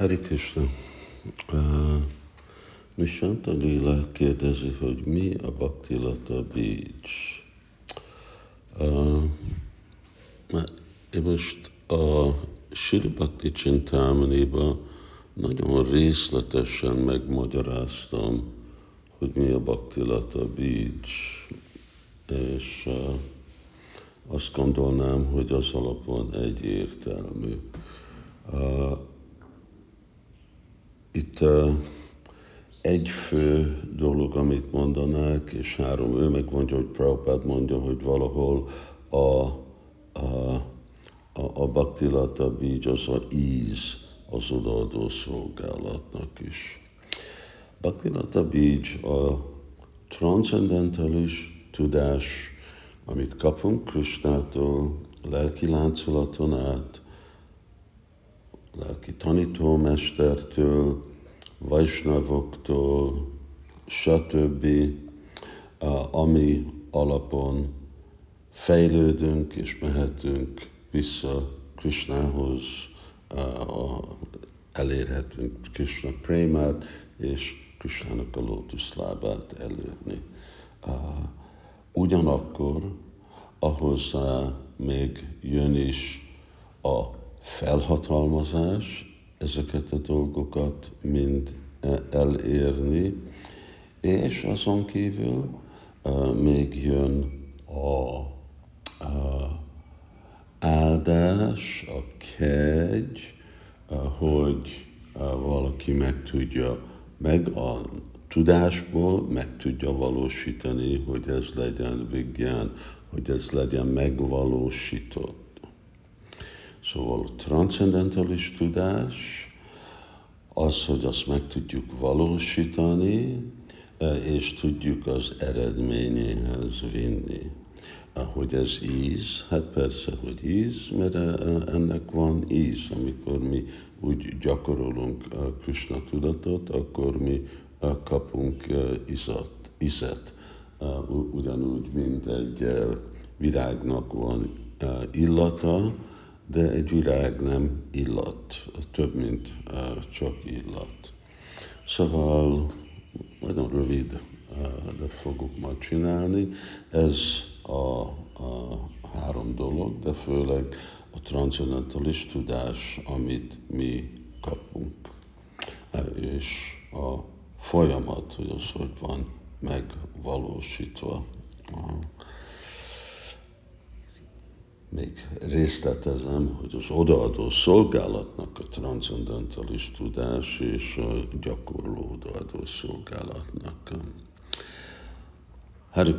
Hari Krishna. Uh, Nishanta Lila kérdezi, hogy mi a Bhaktilata Beach. Uh, én most a Sri Bhakti Csintámaniba nagyon részletesen megmagyaráztam, hogy mi a Bhaktilata Beach, és uh, azt gondolnám, hogy az alapon egyértelmű. Itt egy fő dolog, amit mondanák, és három, ő megmondja, hogy Prabhupád mondja, hogy valahol a, a, a, a baktilata bíj az a íz az odaadó szolgálatnak is. Baktilata bíj a transzendentális tudás, amit kapunk Krisnától, lelki láncolaton át, lelki tanítómestertől, Vajsnavoktól, stb., ami alapon fejlődünk és mehetünk vissza Krishnához, elérhetünk Krishna prémát és Krishnának a lótuszlábát elérni. Ugyanakkor ahhoz még jön is a felhatalmazás, ezeket a dolgokat mind elérni, és azon kívül uh, még jön a, a áldás, a kegy, uh, hogy valaki meg tudja, meg a tudásból meg tudja valósítani, hogy ez legyen vigyán, hogy ez legyen megvalósított. Szóval a transzendentális tudás az, hogy azt meg tudjuk valósítani, e, és tudjuk az eredményéhez vinni. Hogy ez íz, hát persze, hogy íz, mert e, ennek van íz. Amikor mi úgy gyakorolunk Krishna tudatot, akkor mi kapunk e, izat, izet. Ugyanúgy, mint egy virágnak van illata, de egy virág nem illat, több, mint csak illat. Szóval nagyon rövid, de fogok majd csinálni. Ez a, a három dolog, de főleg a transzendentális tudás, amit mi kapunk. És a folyamat, hogy az hogy van megvalósítva még részletezem, hogy az odaadó szolgálatnak a transzendentális tudás és a gyakorló odaadó szolgálatnak. Hari